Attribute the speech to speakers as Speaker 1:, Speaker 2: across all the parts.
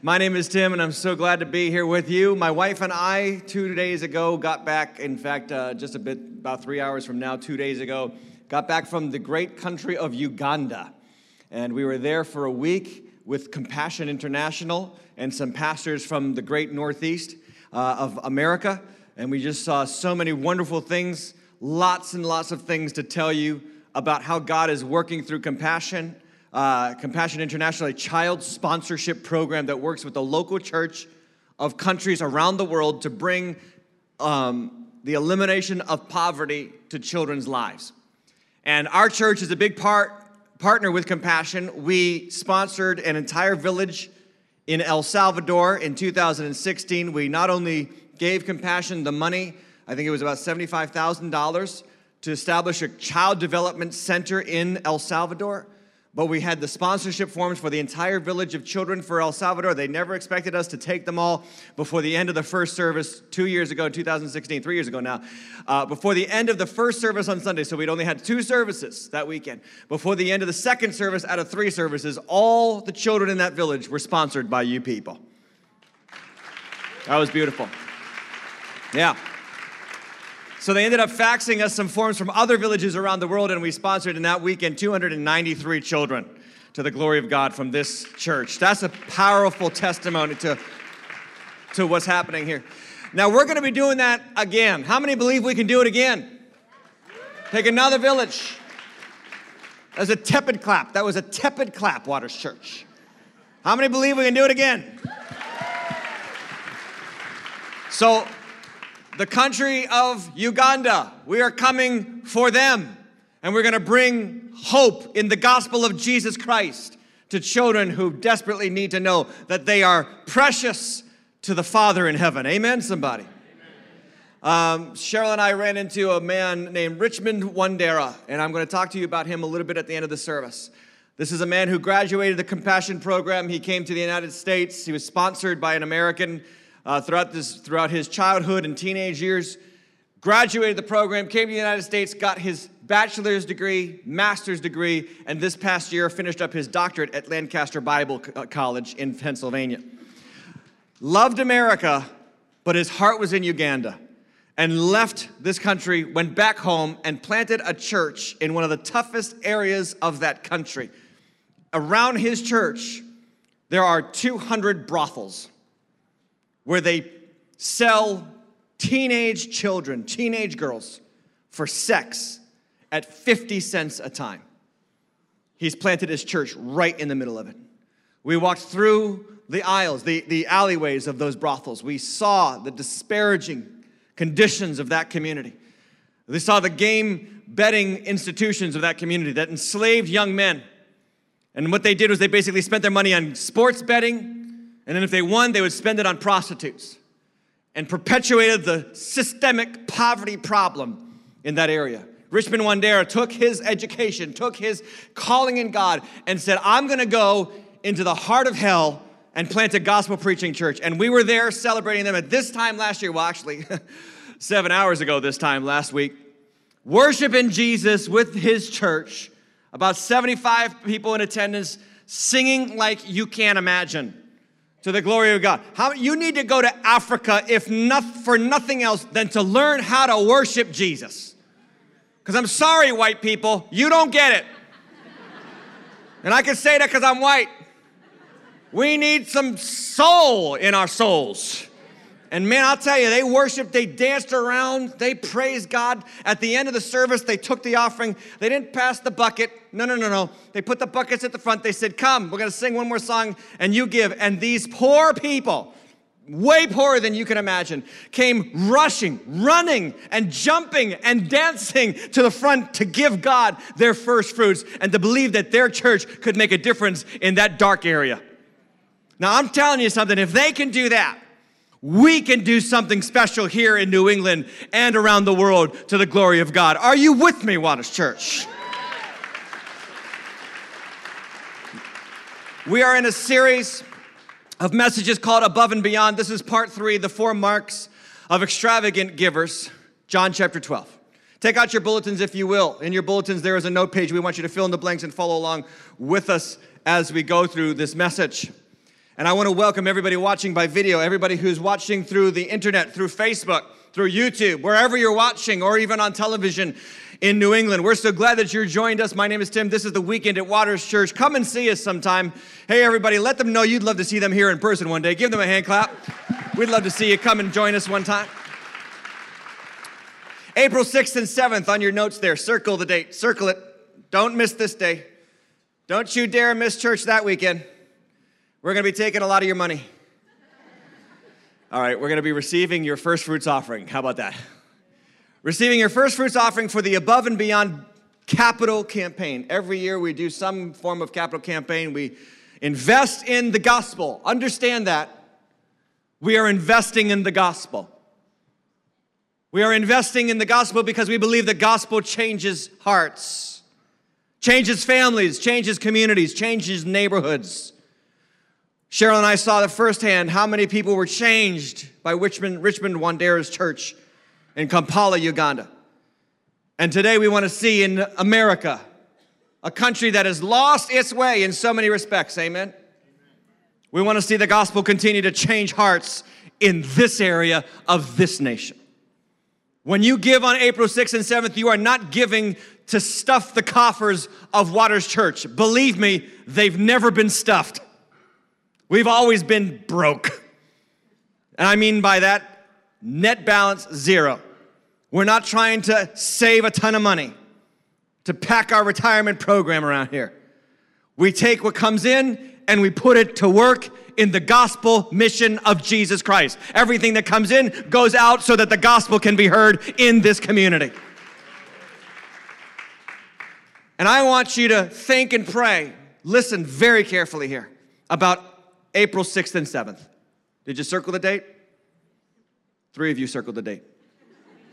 Speaker 1: My name is Tim, and I'm so glad to be here with you. My wife and I, two days ago, got back, in fact, uh, just a bit, about three hours from now, two days ago, got back from the great country of Uganda. And we were there for a week with Compassion International and some pastors from the great Northeast uh, of America. And we just saw so many wonderful things, lots and lots of things to tell you about how God is working through compassion uh, Compassion International, a child sponsorship program that works with the local church of countries around the world to bring um, the elimination of poverty to children's lives. And our church is a big part partner with Compassion. We sponsored an entire village in El Salvador in 2016. We not only gave Compassion the money, I think it was about $75,000 to establish a child development center in El Salvador but we had the sponsorship forms for the entire village of children for El Salvador. They never expected us to take them all before the end of the first service two years ago, 2016, three years ago now, uh, before the end of the first service on Sunday. So we'd only had two services that weekend. Before the end of the second service out of three services, all the children in that village were sponsored by you people. That was beautiful. Yeah. So they ended up faxing us some forms from other villages around the world, and we sponsored in that weekend 293 children to the glory of God from this church. That's a powerful testimony to, to what's happening here. Now, we're going to be doing that again. How many believe we can do it again? Take another village. That was a tepid clap. That was a tepid clap, Waters Church. How many believe we can do it again? So, the country of Uganda. We are coming for them, and we're going to bring hope in the gospel of Jesus Christ to children who desperately need to know that they are precious to the Father in heaven. Amen, somebody. Um, Cheryl and I ran into a man named Richmond Wandera, and I'm going to talk to you about him a little bit at the end of the service. This is a man who graduated the Compassion Program. He came to the United States. He was sponsored by an American uh, throughout, this, throughout his childhood and teenage years, graduated the program, came to the United States, got his bachelor's degree, master's degree, and this past year finished up his doctorate at Lancaster Bible uh, College in Pennsylvania. Loved America, but his heart was in Uganda and left this country, went back home, and planted a church in one of the toughest areas of that country. Around his church, there are 200 brothels where they sell teenage children, teenage girls, for sex at 50 cents a time. He's planted his church right in the middle of it. We walked through the aisles, the, the alleyways of those brothels. We saw the disparaging conditions of that community. We saw the game betting institutions of that community that enslaved young men. And what they did was they basically spent their money on sports betting and then if they won, they would spend it on prostitutes and perpetuated the systemic poverty problem in that area. Richmond Wandera took his education, took his calling in God, and said, I'm gonna go into the heart of hell and plant a gospel preaching church. And we were there celebrating them at this time last year, well, actually, seven hours ago, this time last week, worshiping Jesus with his church, about 75 people in attendance, singing like you can't imagine to the glory of God. How you need to go to Africa if not for nothing else than to learn how to worship Jesus. Cuz I'm sorry white people, you don't get it. And I can say that cuz I'm white. We need some soul in our souls. And man, I'll tell you, they worshiped, they danced around, they praised God. At the end of the service, they took the offering. They didn't pass the bucket. No, no, no, no. They put the buckets at the front. They said, Come, we're going to sing one more song and you give. And these poor people, way poorer than you can imagine, came rushing, running, and jumping and dancing to the front to give God their first fruits and to believe that their church could make a difference in that dark area. Now, I'm telling you something, if they can do that, we can do something special here in New England and around the world to the glory of God. Are you with me, Waters Church? We are in a series of messages called Above and Beyond. This is part three, the four marks of extravagant givers, John chapter 12. Take out your bulletins, if you will. In your bulletins, there is a note page. We want you to fill in the blanks and follow along with us as we go through this message. And I want to welcome everybody watching by video, everybody who's watching through the internet, through Facebook, through YouTube, wherever you're watching, or even on television in New England. We're so glad that you're joined us. My name is Tim. This is the weekend at Waters Church. Come and see us sometime. Hey, everybody, let them know you'd love to see them here in person one day. Give them a hand clap. We'd love to see you. Come and join us one time. April 6th and 7th on your notes there. Circle the date. Circle it. Don't miss this day. Don't you dare miss church that weekend. We're going to be taking a lot of your money. All right, we're going to be receiving your first fruits offering. How about that? Receiving your first fruits offering for the Above and Beyond Capital Campaign. Every year we do some form of capital campaign. We invest in the gospel. Understand that. We are investing in the gospel. We are investing in the gospel because we believe the gospel changes hearts, changes families, changes communities, changes neighborhoods. Cheryl and I saw the firsthand how many people were changed by Richmond, Richmond Wandera's Church in Kampala, Uganda. And today we want to see in America a country that has lost its way in so many respects. Amen. We want to see the gospel continue to change hearts in this area of this nation. When you give on April 6th and 7th, you are not giving to stuff the coffers of Waters Church. Believe me, they've never been stuffed. We've always been broke. And I mean by that, net balance zero. We're not trying to save a ton of money to pack our retirement program around here. We take what comes in and we put it to work in the gospel mission of Jesus Christ. Everything that comes in goes out so that the gospel can be heard in this community. And I want you to think and pray, listen very carefully here about April 6th and 7th. Did you circle the date? Three of you circled the date.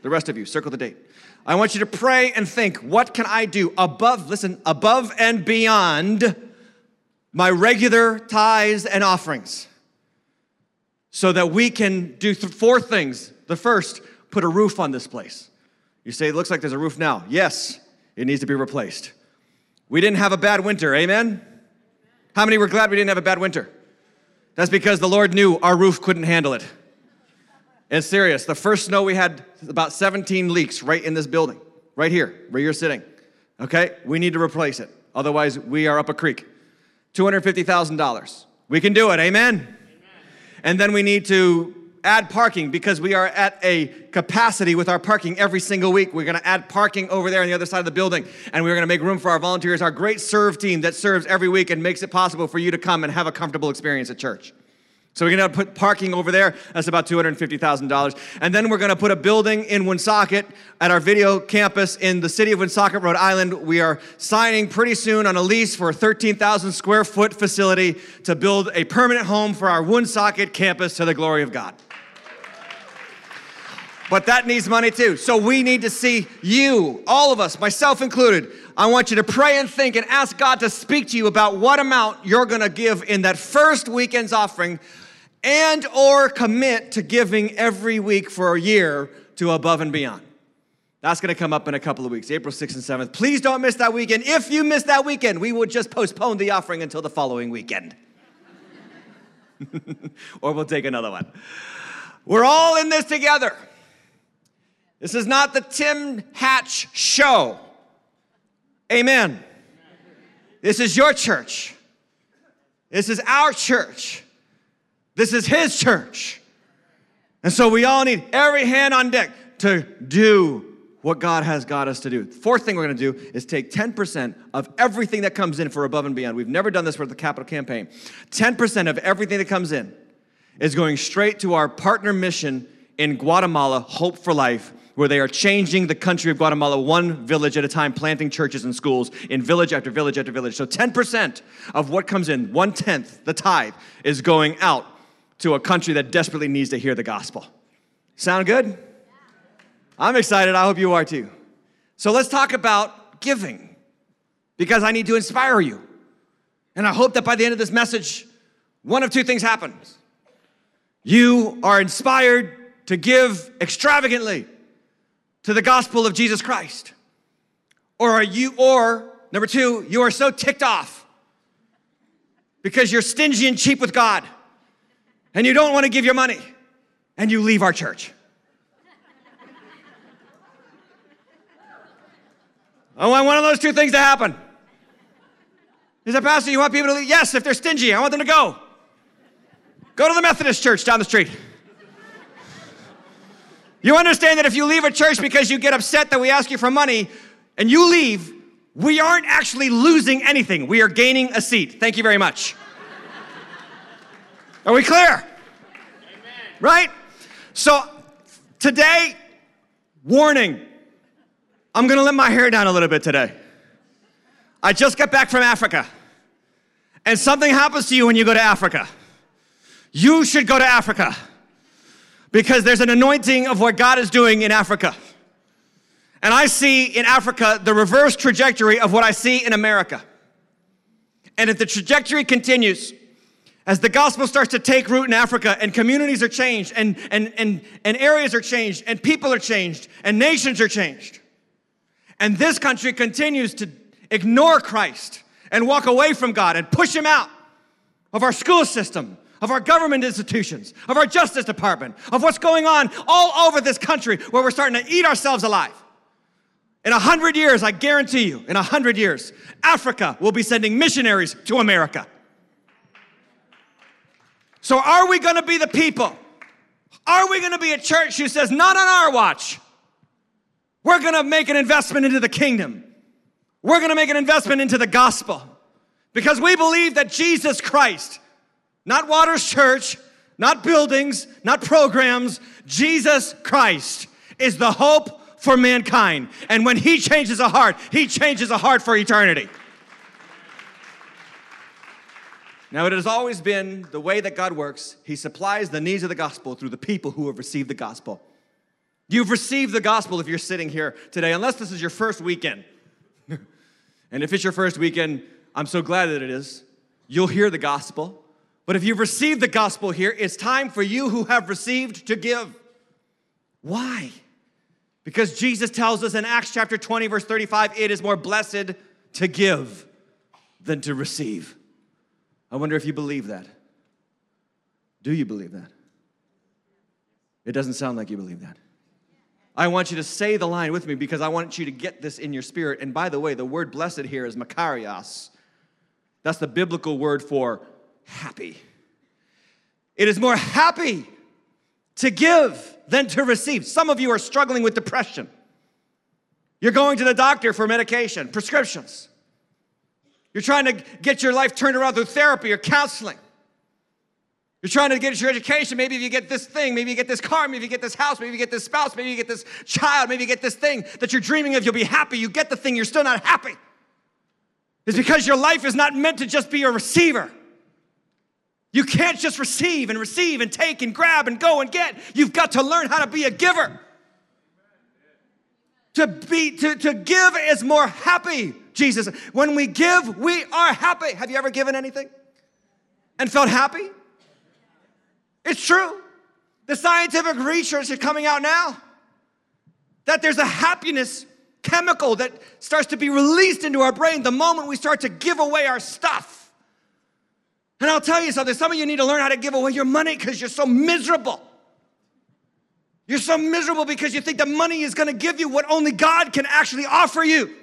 Speaker 1: The rest of you, circle the date. I want you to pray and think, what can I do above, listen, above and beyond my regular tithes and offerings so that we can do th- four things. The first, put a roof on this place. You say, it looks like there's a roof now. Yes, it needs to be replaced. We didn't have a bad winter, amen? How many were glad we didn't have a bad winter? That's because the Lord knew our roof couldn't handle it. It's serious. The first snow we had about 17 leaks right in this building, right here, where you're sitting. Okay? We need to replace it. Otherwise, we are up a creek. $250,000. We can do it. Amen? Amen? And then we need to add parking because we are at a capacity with our parking every single week. We're going to add parking over there on the other side of the building, and we're going to make room for our volunteers, our great serve team that serves every week and makes it possible for you to come and have a comfortable experience at church. So we're going to put parking over there. That's about $250,000. And then we're going to put a building in Woonsocket at our video campus in the city of Woonsocket, Rhode Island. We are signing pretty soon on a lease for a 13,000 square foot facility to build a permanent home for our Woonsocket campus to the glory of God. But that needs money too. So we need to see you, all of us, myself included. I want you to pray and think and ask God to speak to you about what amount you're going to give in that first weekend's offering and or commit to giving every week for a year to above and beyond. That's going to come up in a couple of weeks, April 6th and 7th. Please don't miss that weekend. If you miss that weekend, we will just postpone the offering until the following weekend. or we'll take another one. We're all in this together. This is not the Tim Hatch show. Amen. This is your church. This is our church. This is His church. And so we all need every hand on deck to do what God has got us to do. Fourth thing we're going to do is take 10% of everything that comes in for above and beyond. We've never done this for the capital campaign. 10% of everything that comes in is going straight to our partner mission in Guatemala, Hope for Life, where they are changing the country of Guatemala one village at a time, planting churches and schools in village after village after village. So 10% of what comes in, one tenth, the tithe, is going out to a country that desperately needs to hear the gospel. Sound good? I'm excited. I hope you are too. So let's talk about giving because I need to inspire you. And I hope that by the end of this message, one of two things happens. You are inspired to give extravagantly to the gospel of Jesus Christ. Or are you, or number two, you are so ticked off because you're stingy and cheap with God and you don't want to give your money, and you leave our church. I want one of those two things to happen. He said, Pastor, you want people to leave? Yes, if they're stingy, I want them to go. Go to the Methodist church down the street. You understand that if you leave a church because you get upset that we ask you for money and you leave, we aren't actually losing anything. We are gaining a seat. Thank you very much. Are we clear? Amen. Right? So today, warning. I'm gonna let my hair down a little bit today. I just got back from Africa. And something happens to you when you go to Africa. You should go to Africa because there's an anointing of what God is doing in Africa. And I see in Africa the reverse trajectory of what I see in America. And if the trajectory continues, as the gospel starts to take root in Africa and communities are changed and, and, and, and areas are changed and people are changed and nations are changed, and this country continues to ignore Christ and walk away from God and push Him out of our school system, of our government institutions, of our justice department, of what's going on all over this country where we're starting to eat ourselves alive. In a hundred years, I guarantee you, in a hundred years, Africa will be sending missionaries to America. So, are we gonna be the people? Are we gonna be a church who says, not on our watch? We're gonna make an investment into the kingdom. We're gonna make an investment into the gospel because we believe that Jesus Christ, not Waters Church, not buildings, not programs, Jesus Christ is the hope for mankind. And when He changes a heart, He changes a heart for eternity. Now, it has always been the way that God works. He supplies the needs of the gospel through the people who have received the gospel. You've received the gospel if you're sitting here today, unless this is your first weekend. and if it's your first weekend, I'm so glad that it is. You'll hear the gospel. But if you've received the gospel here, it's time for you who have received to give. Why? Because Jesus tells us in Acts chapter 20, verse 35, it is more blessed to give than to receive. I wonder if you believe that. Do you believe that? It doesn't sound like you believe that. I want you to say the line with me because I want you to get this in your spirit. And by the way, the word blessed here is makarios. That's the biblical word for happy. It is more happy to give than to receive. Some of you are struggling with depression. You're going to the doctor for medication, prescriptions. You're trying to get your life turned around through therapy or counseling. You're trying to get your education. Maybe if you get this thing, maybe you get this car, maybe you get this house, maybe you get this spouse, maybe you get this child, maybe you get this thing that you're dreaming of. You'll be happy. You get the thing, you're still not happy. It's because your life is not meant to just be a receiver. You can't just receive and receive and take and grab and go and get. You've got to learn how to be a giver. To be to, to give is more happy, Jesus. When we give, we are happy. Have you ever given anything and felt happy? It's true. The scientific research is coming out now that there's a happiness chemical that starts to be released into our brain the moment we start to give away our stuff. And I'll tell you something some of you need to learn how to give away your money because you're so miserable. You're so miserable because you think the money is going to give you what only God can actually offer you. Amen.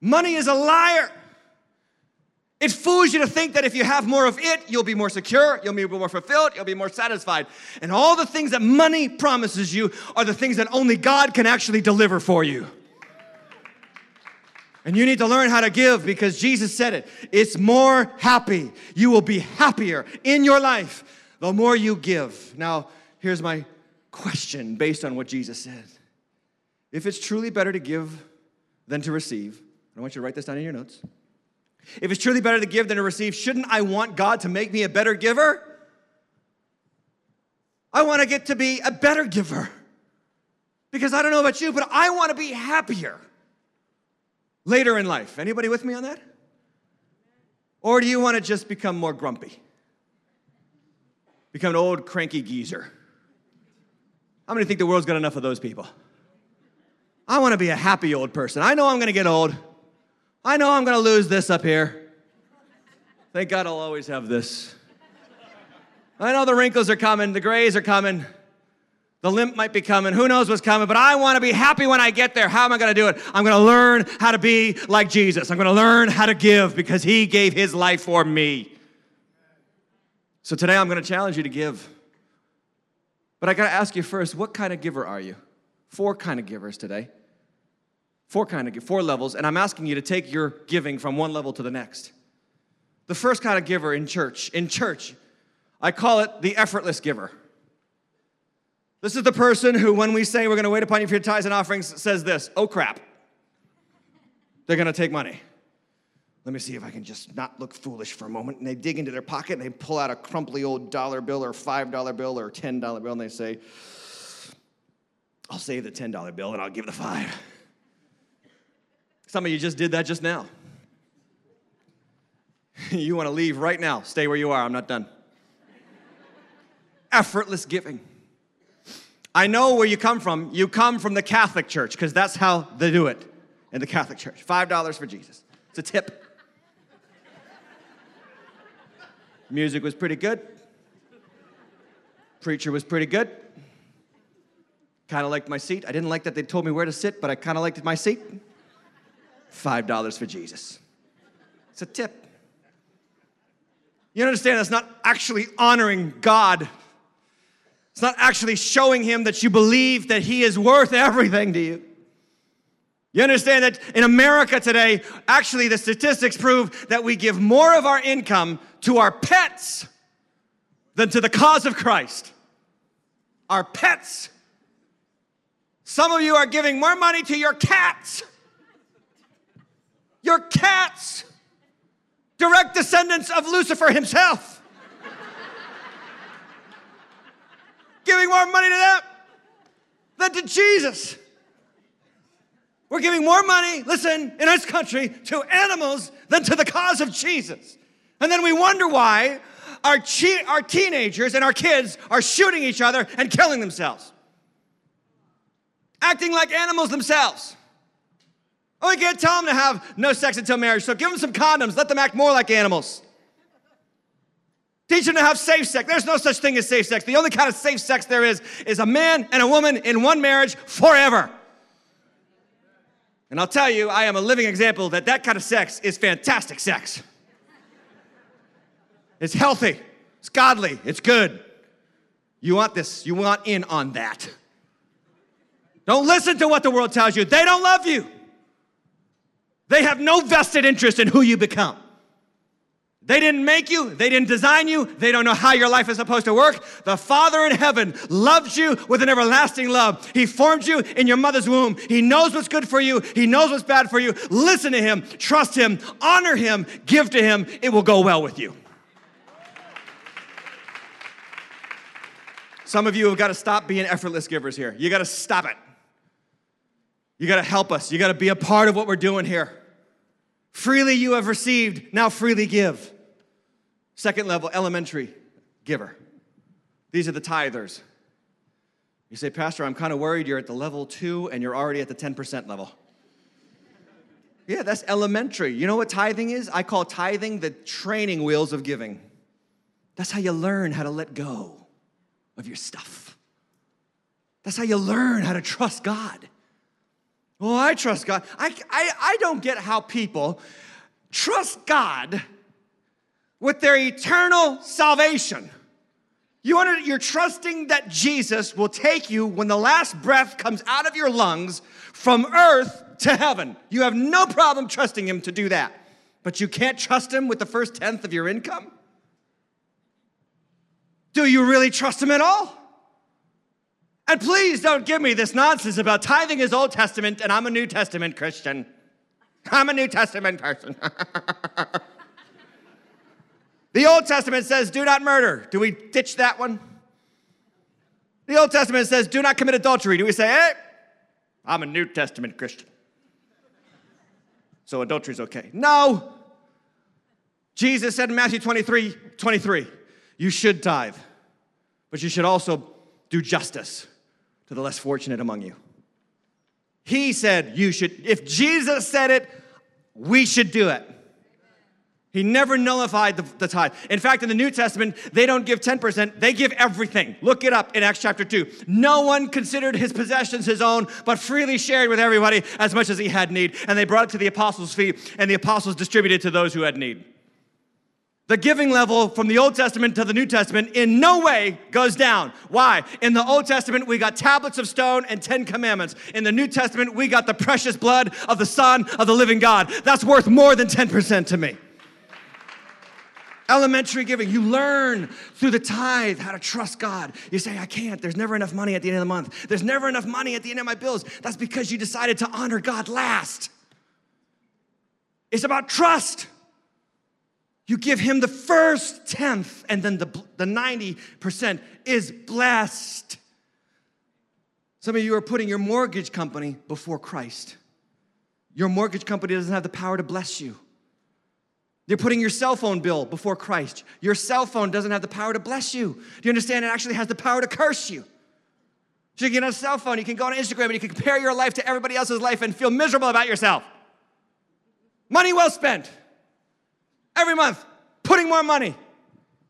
Speaker 1: Money is a liar. It fools you to think that if you have more of it, you'll be more secure, you'll be more fulfilled, you'll be more satisfied. And all the things that money promises you are the things that only God can actually deliver for you. And you need to learn how to give because Jesus said it. It's more happy. You will be happier in your life the more you give. Now, here's my question based on what Jesus said. If it's truly better to give than to receive, I want you to write this down in your notes. If it's truly better to give than to receive, shouldn't I want God to make me a better giver? I want to get to be a better giver. Because I don't know about you, but I want to be happier later in life. Anybody with me on that? Or do you want to just become more grumpy? Become an old cranky geezer? How many think the world's got enough of those people? I want to be a happy old person. I know I'm going to get old. I know I'm going to lose this up here. Thank God I'll always have this. I know the wrinkles are coming, the grays are coming, the limp might be coming, who knows what's coming, but I want to be happy when I get there. How am I going to do it? I'm going to learn how to be like Jesus. I'm going to learn how to give because he gave his life for me. So today I'm going to challenge you to give. But I got to ask you first, what kind of giver are you? Four kind of givers today. Four kind of four levels, and I'm asking you to take your giving from one level to the next. The first kind of giver in church, in church, I call it the effortless giver. This is the person who, when we say we're going to wait upon you for your tithes and offerings, says this Oh crap, they're going to take money. Let me see if I can just not look foolish for a moment. And they dig into their pocket and they pull out a crumply old dollar bill or $5 bill or $10 bill and they say, I'll save the $10 bill and I'll give the five. Some of you just did that just now. you want to leave right now. Stay where you are. I'm not done. Effortless giving. I know where you come from. You come from the Catholic Church because that's how they do it in the Catholic Church. $5 for Jesus. It's a tip. Music was pretty good. Preacher was pretty good. Kind of liked my seat. I didn't like that they told me where to sit, but I kind of liked my seat. $5 for Jesus. It's a tip. You understand that's not actually honoring God. It's not actually showing Him that you believe that He is worth everything to you. You understand that in America today, actually, the statistics prove that we give more of our income to our pets than to the cause of Christ. Our pets. Some of you are giving more money to your cats. Your cats, direct descendants of Lucifer himself. Giving more money to them than to Jesus. We're giving more money, listen, in this country to animals than to the cause of Jesus. And then we wonder why our, che- our teenagers and our kids are shooting each other and killing themselves, acting like animals themselves. Oh, we can't tell them to have no sex until marriage, so give them some condoms, let them act more like animals. Teach them to have safe sex. There's no such thing as safe sex. The only kind of safe sex there is is a man and a woman in one marriage forever. And I'll tell you, I am a living example that that kind of sex is fantastic sex. It's healthy, it's godly, it's good. You want this, you want in on that. Don't listen to what the world tells you. They don't love you. They have no vested interest in who you become. They didn't make you, they didn't design you, they don't know how your life is supposed to work. The Father in heaven loves you with an everlasting love. He formed you in your mother's womb. He knows what's good for you, He knows what's bad for you. Listen to Him, trust Him, honor Him, give to Him. It will go well with you. Some of you have got to stop being effortless givers here. You got to stop it. You got to help us. You got to be a part of what we're doing here. Freely you have received, now freely give. Second level, elementary giver. These are the tithers. You say, Pastor, I'm kind of worried you're at the level two and you're already at the 10% level. Yeah, that's elementary. You know what tithing is? I call tithing the training wheels of giving. That's how you learn how to let go of your stuff. That's how you learn how to trust God. Well, I trust God. I, I, I don't get how people trust God with their eternal salvation. You under, you're trusting that Jesus will take you when the last breath comes out of your lungs from earth to heaven. You have no problem trusting Him to do that, but you can't trust Him with the first tenth of your income? Do you really trust Him at all? And please don't give me this nonsense about tithing is Old Testament and I'm a New Testament Christian. I'm a New Testament person. The Old Testament says, do not murder. Do we ditch that one? The Old Testament says, do not commit adultery. Do we say, hey, I'm a New Testament Christian? So adultery's okay. No. Jesus said in Matthew 23 23, you should tithe, but you should also do justice to the less fortunate among you. He said you should, if Jesus said it, we should do it. He never nullified the, the, tithe. In fact, in the New Testament, they don't give 10%, they give everything. Look it up in Acts chapter 2. No one considered his possessions his own, but freely shared with everybody as much as he had need. And they brought it to the apostles' feet, and the apostles distributed to those who had need. The giving level from the Old Testament to the New Testament in no way goes down. Why? In the Old Testament, we got tablets of stone and Ten Commandments. In the New Testament, we got the precious blood of the Son of the living God. That's worth more than 10% to me. Elementary giving, you learn through the tithe how to trust God. You say, I can't. There's never enough money at the end of the month. There's never enough money at the end of my bills. That's because you decided to honor God last. It's about trust. You give him the first tenth, and then the, the 90% is blessed. Some of you are putting your mortgage company before Christ. Your mortgage company doesn't have the power to bless you. You're putting your cell phone bill before Christ. Your cell phone doesn't have the power to bless you. Do you understand? It actually has the power to curse you. So you get on a cell phone, you can go on Instagram and you can compare your life to everybody else's life and feel miserable about yourself. Money well spent every month putting more money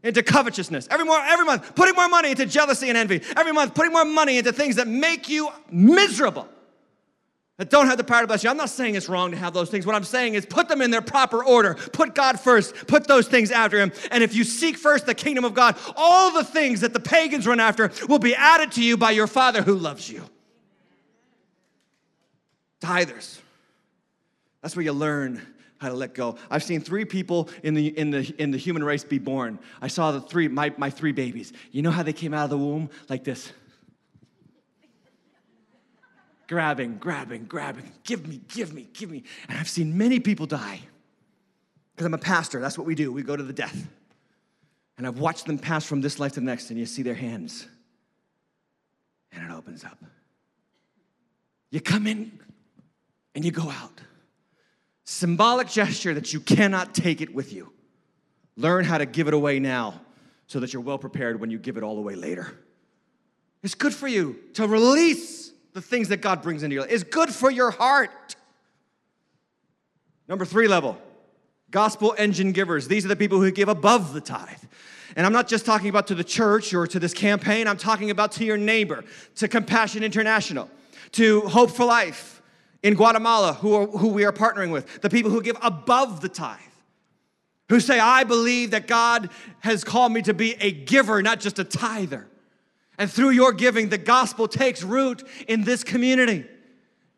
Speaker 1: into covetousness. Every, more, every month, putting more money into jealousy and envy. Every month, putting more money into things that make you miserable, that don't have the power to bless you. I'm not saying it's wrong to have those things. What I'm saying is put them in their proper order. Put God first. Put those things after Him. And if you seek first the kingdom of God, all the things that the pagans run after will be added to you by your Father who loves you. Tithers. That's where you learn how to let go. I've seen three people in the, in the, in the human race be born. I saw the three, my, my three babies. You know how they came out of the womb? Like this. Grabbing, grabbing, grabbing. Give me, give me, give me. And I've seen many people die. Because I'm a pastor, that's what we do. We go to the death. And I've watched them pass from this life to the next, and you see their hands. And it opens up. You come in and you go out symbolic gesture that you cannot take it with you. Learn how to give it away now so that you're well prepared when you give it all away later. It's good for you to release the things that God brings into your life. It's good for your heart. Number three level gospel engine givers. These are the people who give above the tithe. And I'm not just talking about to the church or to this campaign, I'm talking about to your neighbor, to Compassion International, to Hope for Life, in Guatemala who, are, who we are partnering with, the people who give above the tithe, who say, I believe that God has called me to be a giver, not just a tither. And through your giving, the gospel takes root in this community.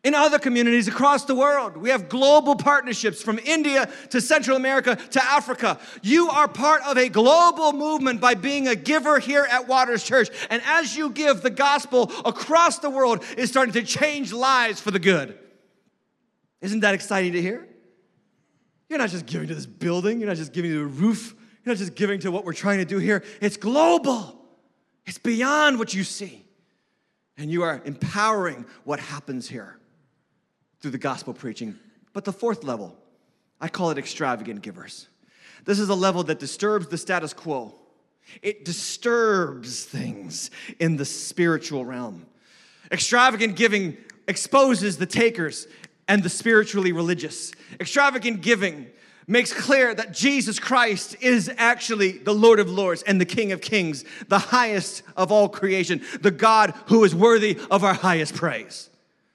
Speaker 1: In other communities across the world, we have global partnerships from India to Central America to Africa. You are part of a global movement by being a giver here at Waters Church. And as you give, the gospel across the world is starting to change lives for the good. Isn't that exciting to hear? You're not just giving to this building, you're not just giving to the roof, you're not just giving to what we're trying to do here. It's global, it's beyond what you see. And you are empowering what happens here through the gospel preaching. But the fourth level, I call it extravagant givers. This is a level that disturbs the status quo. It disturbs things in the spiritual realm. Extravagant giving exposes the takers and the spiritually religious. Extravagant giving makes clear that Jesus Christ is actually the Lord of Lords and the King of Kings, the highest of all creation, the God who is worthy of our highest praise.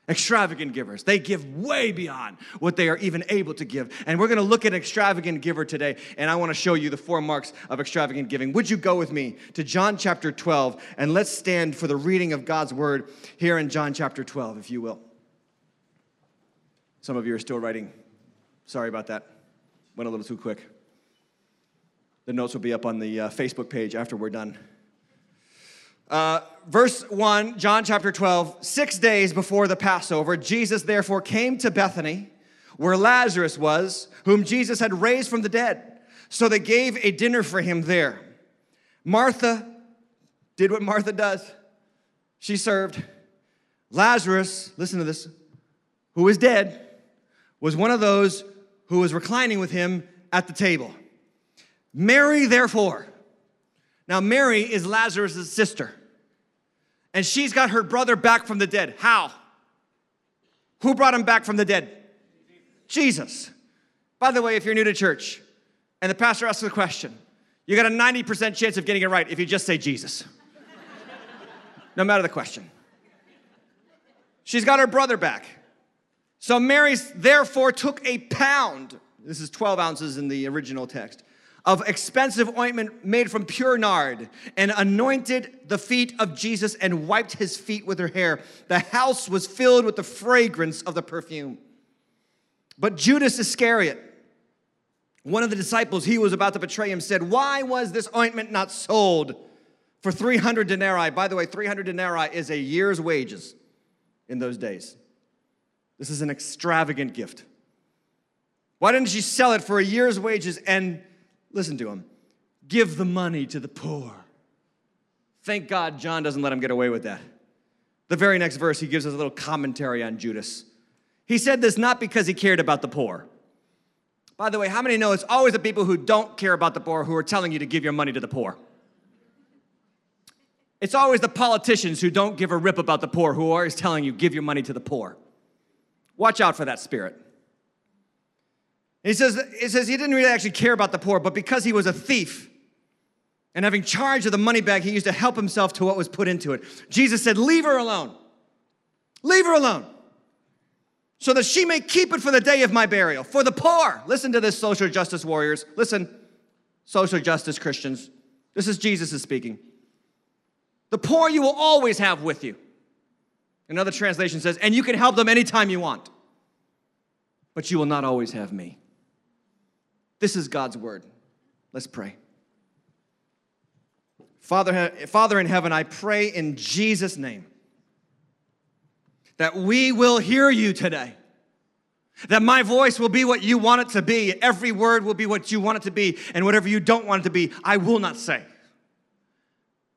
Speaker 1: Extravagant givers. They give way beyond what they are even able to give. And we're going to look at an extravagant giver today, and I want to show you the four marks of extravagant giving. Would you go with me to John chapter 12, and let's stand for the reading of God's word here in John chapter 12, if you will. Some of you are still writing. Sorry about that. Went a little too quick. The notes will be up on the uh, Facebook page after we're done. Uh, verse 1, John chapter 12, six days before the Passover, Jesus therefore came to Bethany, where Lazarus was, whom Jesus had raised from the dead. So they gave a dinner for him there. Martha did what Martha does. She served. Lazarus, listen to this, who was dead, was one of those who was reclining with him at the table. Mary, therefore, now Mary is Lazarus' sister, and she's got her brother back from the dead. How? Who brought him back from the dead? Jesus. By the way, if you're new to church, And the pastor asks a question. You got a 90% chance of getting it right if you just say Jesus. no matter the question. She's got her brother back. So Mary therefore took a pound, this is 12 ounces in the original text, of expensive ointment made from pure nard and anointed the feet of Jesus and wiped his feet with her hair. The house was filled with the fragrance of the perfume. But Judas Iscariot, one of the disciples he was about to betray him, said, Why was this ointment not sold for 300 denarii? By the way, 300 denarii is a year's wages in those days. This is an extravagant gift. Why didn't she sell it for a year's wages and listen to him? Give the money to the poor. Thank God John doesn't let him get away with that. The very next verse, he gives us a little commentary on Judas. He said this not because he cared about the poor. By the way, how many know it's always the people who don't care about the poor who are telling you to give your money to the poor? It's always the politicians who don't give a rip about the poor who are always telling you, give your money to the poor. Watch out for that spirit. he says, says he didn't really actually care about the poor, but because he was a thief and having charge of the money bag, he used to help himself to what was put into it. Jesus said, Leave her alone. Leave her alone. So that she may keep it for the day of my burial. For the poor. Listen to this, social justice warriors. Listen, social justice Christians. This is Jesus is speaking. The poor you will always have with you. Another translation says, and you can help them anytime you want, but you will not always have me. This is God's word. Let's pray. Father, Father in heaven, I pray in Jesus' name that we will hear you today. That my voice will be what you want it to be. Every word will be what you want it to be. And whatever you don't want it to be, I will not say.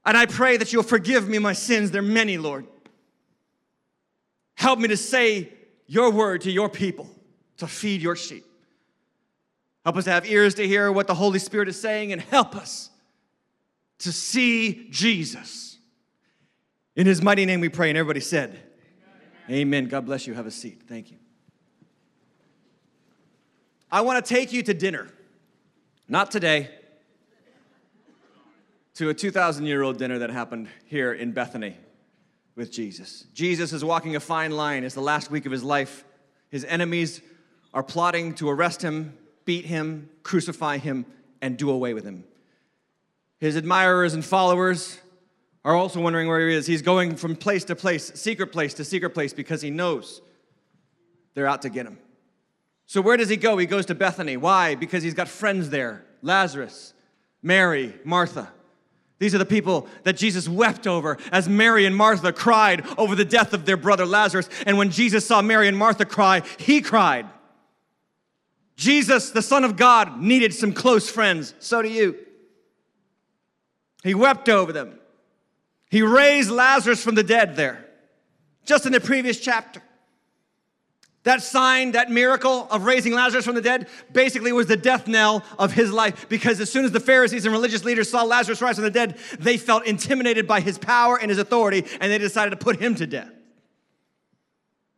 Speaker 1: And I pray that you'll forgive me my sins. They're many, Lord. Help me to say your word to your people, to feed your sheep. Help us to have ears to hear what the Holy Spirit is saying and help us to see Jesus. In his mighty name we pray. And everybody said, Amen. Amen. God bless you. Have a seat. Thank you. I want to take you to dinner. Not today, to a 2,000 year old dinner that happened here in Bethany with Jesus. Jesus is walking a fine line. It's the last week of his life. His enemies are plotting to arrest him, beat him, crucify him, and do away with him. His admirers and followers are also wondering where he is. He's going from place to place, secret place to secret place, because he knows they're out to get him. So, where does he go? He goes to Bethany. Why? Because he's got friends there Lazarus, Mary, Martha. These are the people that Jesus wept over as Mary and Martha cried over the death of their brother Lazarus. And when Jesus saw Mary and Martha cry, he cried. Jesus, the Son of God, needed some close friends. So do you. He wept over them. He raised Lazarus from the dead there, just in the previous chapter. That sign, that miracle of raising Lazarus from the dead, basically was the death knell of his life because as soon as the Pharisees and religious leaders saw Lazarus rise from the dead, they felt intimidated by his power and his authority and they decided to put him to death.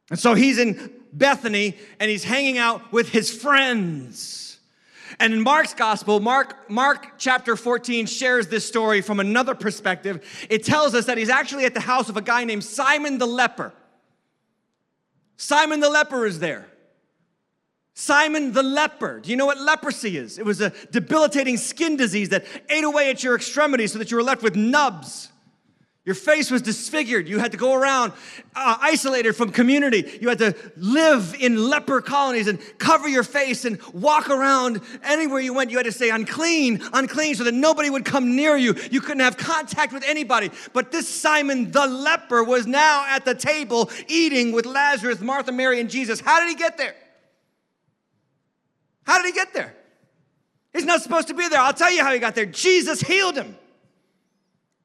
Speaker 1: And so he's in Bethany and he's hanging out with his friends. And in Mark's gospel, Mark, Mark chapter 14 shares this story from another perspective. It tells us that he's actually at the house of a guy named Simon the leper. Simon the leper is there. Simon the leper. Do you know what leprosy is? It was a debilitating skin disease that ate away at your extremities so that you were left with nubs. Your face was disfigured. You had to go around uh, isolated from community. You had to live in leper colonies and cover your face and walk around anywhere you went. You had to say unclean, unclean, so that nobody would come near you. You couldn't have contact with anybody. But this Simon the leper was now at the table eating with Lazarus, Martha, Mary, and Jesus. How did he get there? How did he get there? He's not supposed to be there. I'll tell you how he got there. Jesus healed him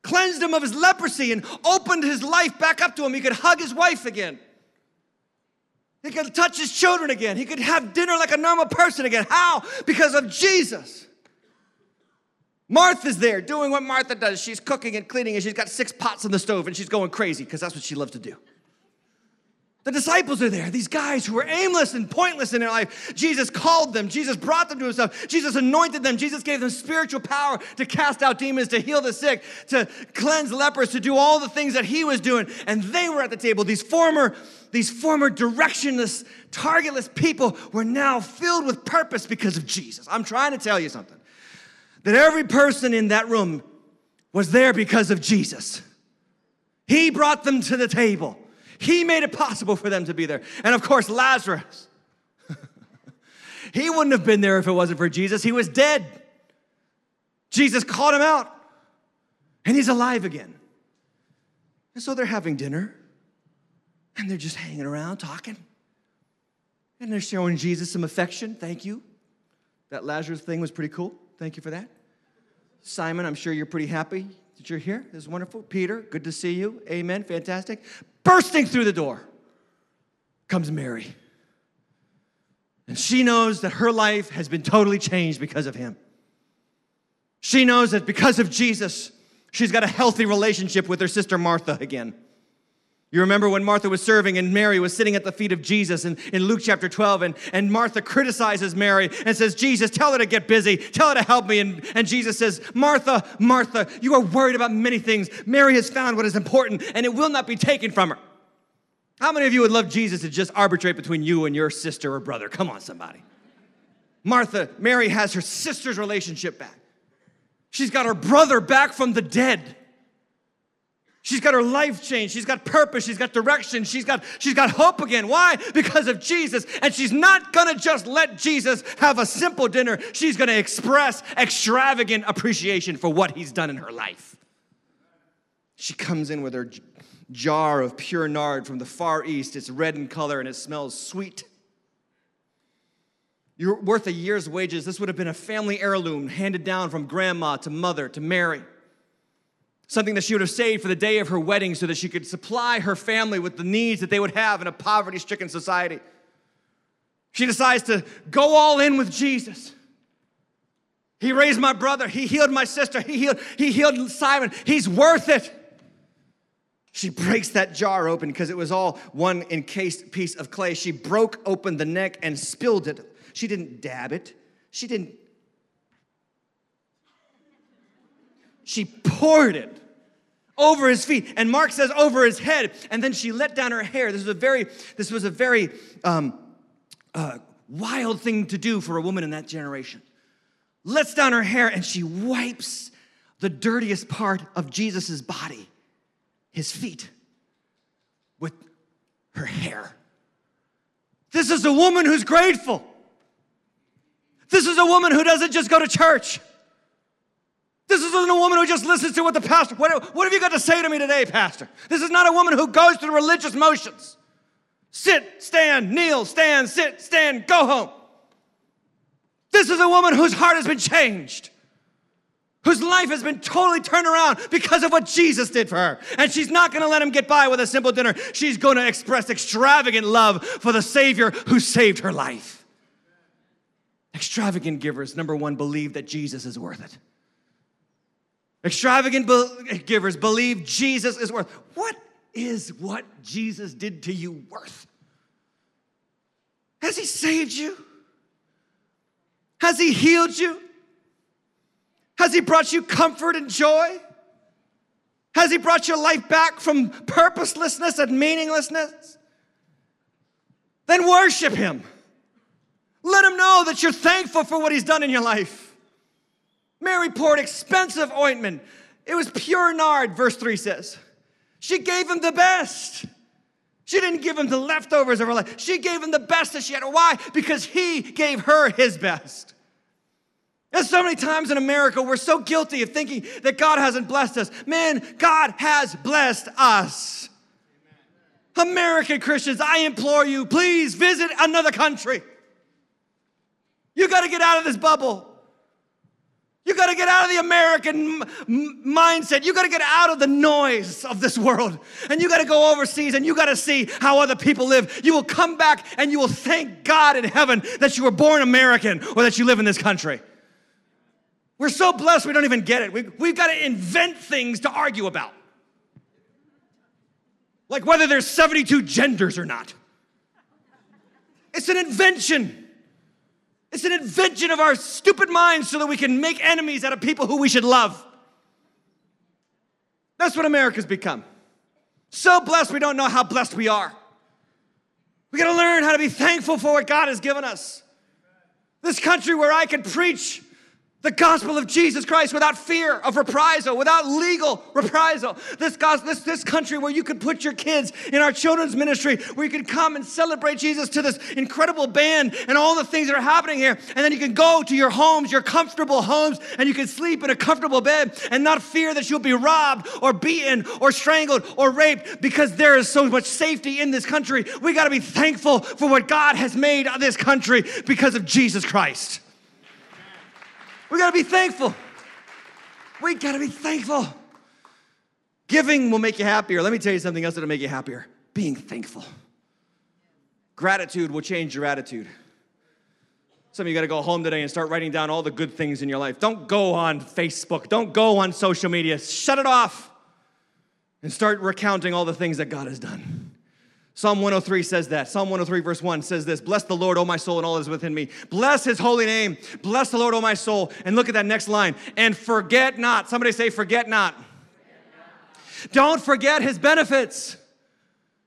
Speaker 1: cleansed him of his leprosy and opened his life back up to him. He could hug his wife again. He could touch his children again. He could have dinner like a normal person again. How? Because of Jesus. Martha's there doing what Martha does. She's cooking and cleaning, and she's got six pots on the stove, and she's going crazy because that's what she loves to do. The disciples are there, these guys who were aimless and pointless in their life. Jesus called them, Jesus brought them to himself, Jesus anointed them, Jesus gave them spiritual power to cast out demons, to heal the sick, to cleanse lepers, to do all the things that he was doing. And they were at the table. These former, these former directionless, targetless people were now filled with purpose because of Jesus. I'm trying to tell you something. That every person in that room was there because of Jesus. He brought them to the table. He made it possible for them to be there. And of course, Lazarus. he wouldn't have been there if it wasn't for Jesus. He was dead. Jesus called him out, and he's alive again. And so they're having dinner, and they're just hanging around talking. And they're showing Jesus some affection. Thank you. That Lazarus thing was pretty cool. Thank you for that. Simon, I'm sure you're pretty happy that you're here. This is wonderful. Peter, good to see you. Amen. Fantastic. Bursting through the door comes Mary. And she knows that her life has been totally changed because of him. She knows that because of Jesus, she's got a healthy relationship with her sister Martha again. You remember when Martha was serving and Mary was sitting at the feet of Jesus in, in Luke chapter 12, and, and Martha criticizes Mary and says, Jesus, tell her to get busy, tell her to help me. And, and Jesus says, Martha, Martha, you are worried about many things. Mary has found what is important, and it will not be taken from her. How many of you would love Jesus to just arbitrate between you and your sister or brother? Come on, somebody. Martha, Mary has her sister's relationship back. She's got her brother back from the dead. She's got her life changed. She's got purpose. She's got direction. She's got, she's got hope again. Why? Because of Jesus. And she's not gonna just let Jesus have a simple dinner. She's gonna express extravagant appreciation for what he's done in her life. She comes in with her jar of pure nard from the Far East. It's red in color and it smells sweet. You're worth a year's wages. This would have been a family heirloom handed down from grandma to mother to Mary something that she would have saved for the day of her wedding so that she could supply her family with the needs that they would have in a poverty stricken society. She decides to go all in with Jesus. He raised my brother, he healed my sister, he healed, he healed Simon. He's worth it. She breaks that jar open because it was all one encased piece of clay. She broke open the neck and spilled it. She didn't dab it. She didn't she poured it over his feet. And mark says over his head. And then she let down her hair. This was a very this was a very um, uh, wild thing to do for a woman in that generation. Lets down her hair and she wipes the dirtiest part of jesus' body his feet with her hair. This is a woman who's grateful. This is a woman who doesn't just go to church this isn't a woman who just listens to what the pastor, what, what have you got to say to me today, pastor? This is not a woman who goes through religious motions. Sit, stand, kneel, stand, sit, stand, go home. This is a woman whose heart has been changed, whose life has been totally turned around because of what Jesus did for her. And she's not gonna let him get by with a simple dinner. She's gonna express extravagant love for the Savior who saved her life. Extravagant givers, number one, believe that Jesus is worth it. Extravagant be- givers believe Jesus is worth. What is what Jesus did to you worth? Has he saved you? Has he healed you? Has he brought you comfort and joy? Has he brought your life back from purposelessness and meaninglessness? Then worship him. Let him know that you're thankful for what he's done in your life. Mary poured expensive ointment. It was pure nard, verse 3 says. She gave him the best. She didn't give him the leftovers of her life. She gave him the best that she had. Why? Because he gave her his best. And so many times in America, we're so guilty of thinking that God hasn't blessed us. Man, God has blessed us. American Christians, I implore you, please visit another country. You got to get out of this bubble. You got to get out of the American m- mindset. You got to get out of the noise of this world. And you got to go overseas and you got to see how other people live. You will come back and you will thank God in heaven that you were born American or that you live in this country. We're so blessed we don't even get it. We, we've got to invent things to argue about. Like whether there's 72 genders or not. It's an invention. It's an invention of our stupid minds so that we can make enemies out of people who we should love. That's what America's become. So blessed, we don't know how blessed we are. We gotta learn how to be thankful for what God has given us. This country where I can preach the gospel of Jesus Christ without fear of reprisal, without legal reprisal. This, this, this country where you could put your kids in our children's ministry, where you can come and celebrate Jesus to this incredible band and all the things that are happening here. And then you can go to your homes, your comfortable homes, and you can sleep in a comfortable bed and not fear that you'll be robbed or beaten or strangled or raped because there is so much safety in this country. We got to be thankful for what God has made of this country because of Jesus Christ. We got to be thankful. We got to be thankful. Giving will make you happier. Let me tell you something else that'll make you happier being thankful. Gratitude will change your attitude. Some of you got to go home today and start writing down all the good things in your life. Don't go on Facebook, don't go on social media. Shut it off and start recounting all the things that God has done. Psalm 103 says that. Psalm 103, verse 1 says this Bless the Lord, O my soul, and all that is within me. Bless his holy name. Bless the Lord, O my soul. And look at that next line. And forget not. Somebody say, Forget not. Forget not. Don't forget his benefits.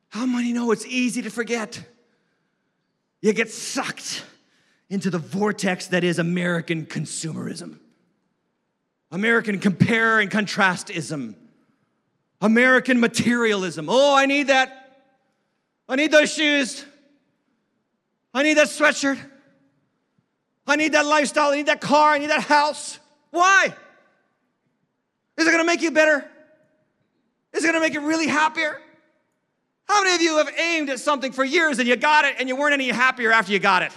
Speaker 1: How many know it's easy to forget? You get sucked into the vortex that is American consumerism, American compare and contrastism, American materialism. Oh, I need that I need those shoes. I need that sweatshirt. I need that lifestyle. I need that car. I need that house. Why? Is it gonna make you better? Is it gonna make you really happier? How many of you have aimed at something for years and you got it and you weren't any happier after you got it?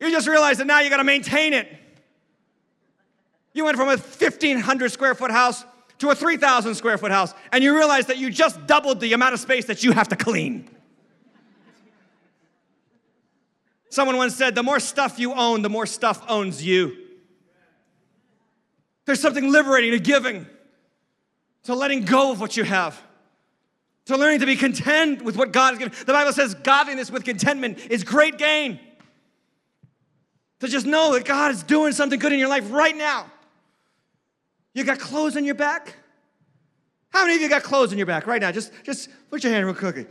Speaker 1: You just realized that now you gotta maintain it. You went from a 1,500 square foot house to a 3,000 square foot house and you realize that you just doubled the amount of space that you have to clean. Someone once said, the more stuff you own, the more stuff owns you. There's something liberating to giving, to letting go of what you have, to learning to be content with what God has given. The Bible says godliness with contentment is great gain. To just know that God is doing something good in your life right now. You got clothes on your back? How many of you got clothes on your back right now? Just, just put your hand real quickly.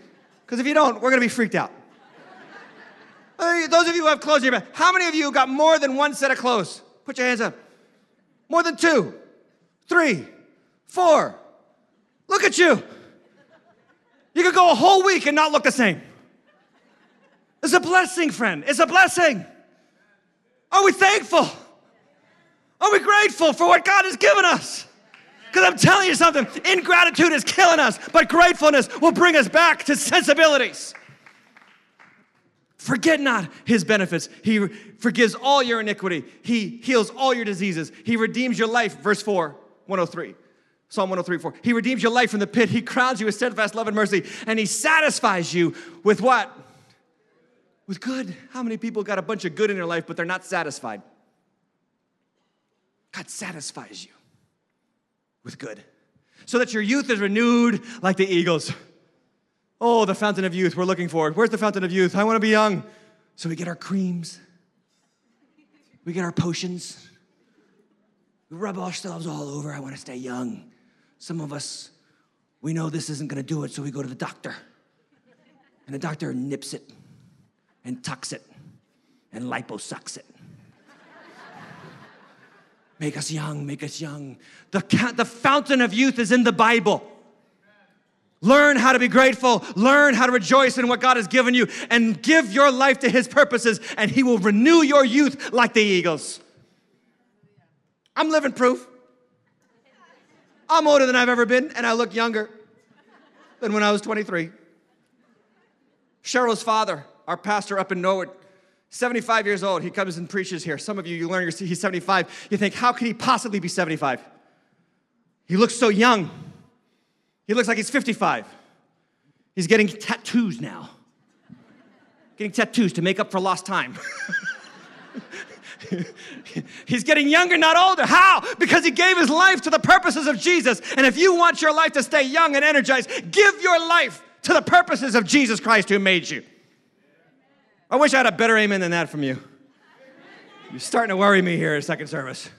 Speaker 1: Because if you don't, we're going to be freaked out. Those of you who have clothes on your back, how many of you got more than one set of clothes? Put your hands up. More than two, three, four. Look at you. You could go a whole week and not look the same. It's a blessing, friend. It's a blessing. Are we thankful? Are we grateful for what God has given us? Because I'm telling you something, ingratitude is killing us, but gratefulness will bring us back to sensibilities. Forget not his benefits. He forgives all your iniquity. He heals all your diseases. He redeems your life. Verse 4, 103. Psalm 103, 4. He redeems your life from the pit. He crowns you with steadfast love and mercy. And he satisfies you with what? With good. How many people got a bunch of good in their life, but they're not satisfied? God satisfies you with good so that your youth is renewed like the eagles. Oh, the fountain of youth we're looking for. it. Where's the fountain of youth? I want to be young. So we get our creams, we get our potions, we rub ourselves all over. I want to stay young. Some of us, we know this isn't going to do it, so we go to the doctor. And the doctor nips it and tucks it and liposucks it. Make us young, make us young. The, the fountain of youth is in the Bible. Learn how to be grateful. Learn how to rejoice in what God has given you and give your life to His purposes, and He will renew your youth like the eagles. I'm living proof. I'm older than I've ever been, and I look younger than when I was 23. Cheryl's father, our pastor up in Norwood, 75 years old, he comes and preaches here. Some of you, you learn he's 75. You think, how could he possibly be 75? He looks so young. He looks like he's 55. He's getting tattoos now. Getting tattoos to make up for lost time. He's getting younger, not older. How? Because he gave his life to the purposes of Jesus. And if you want your life to stay young and energized, give your life to the purposes of Jesus Christ who made you. I wish I had a better amen than that from you. You're starting to worry me here at second service.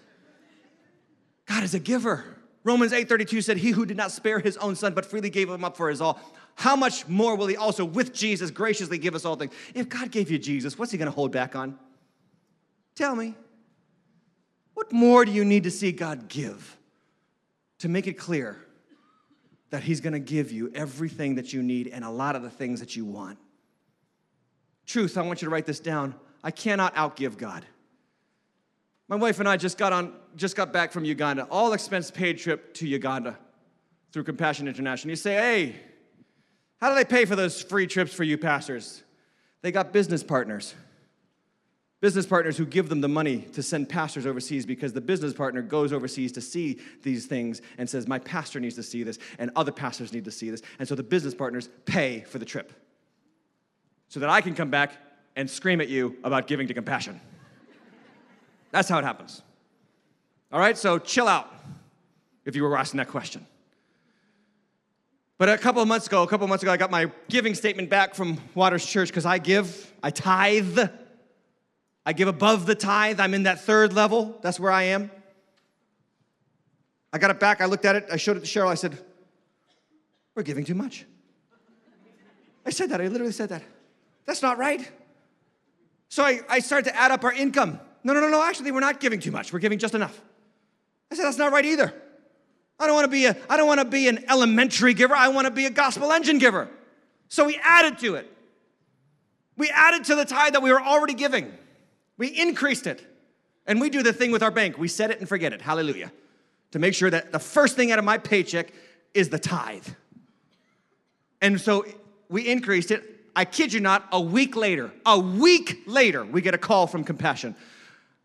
Speaker 1: God is a giver. Romans 8:32 said, "He who did not spare his own son but freely gave him up for his all, how much more will he also with Jesus graciously give us all things?" If God gave you Jesus, what's he going to hold back on? Tell me. What more do you need to see God give to make it clear that he's going to give you everything that you need and a lot of the things that you want? Truth, I want you to write this down. I cannot outgive God. My wife and I just got on, just got back from Uganda, all expense paid trip to Uganda through Compassion International. You say, hey, how do they pay for those free trips for you pastors? They got business partners. Business partners who give them the money to send pastors overseas because the business partner goes overseas to see these things and says, My pastor needs to see this, and other pastors need to see this. And so the business partners pay for the trip so that I can come back and scream at you about giving to compassion. That's how it happens. All right, so chill out if you were asking that question. But a couple of months ago, a couple of months ago, I got my giving statement back from Waters Church because I give, I tithe. I give above the tithe. I'm in that third level. That's where I am. I got it back. I looked at it. I showed it to Cheryl. I said, We're giving too much. I said that. I literally said that. That's not right. So I, I started to add up our income. No, no, no, no, actually, we're not giving too much. We're giving just enough. I said, that's not right either. I don't want to be a, I don't want to be an elementary giver. I want to be a gospel engine giver. So we added to it. We added to the tithe that we were already giving. We increased it. And we do the thing with our bank. We set it and forget it. Hallelujah. To make sure that the first thing out of my paycheck is the tithe. And so we increased it. I kid you not, a week later, a week later, we get a call from Compassion.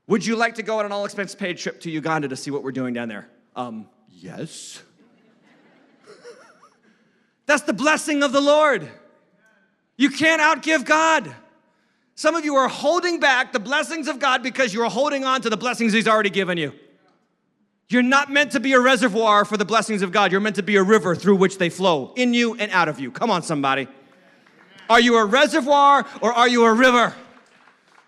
Speaker 1: Would you like to go on an all expense paid trip to Uganda to see what we're doing down there? Um, yes. That's the blessing of the Lord. You can't outgive God. Some of you are holding back the blessings of God because you are holding on to the blessings He's already given you. You're not meant to be a reservoir for the blessings of God. You're meant to be a river through which they flow in you and out of you. Come on, somebody. Are you a reservoir or are you a river?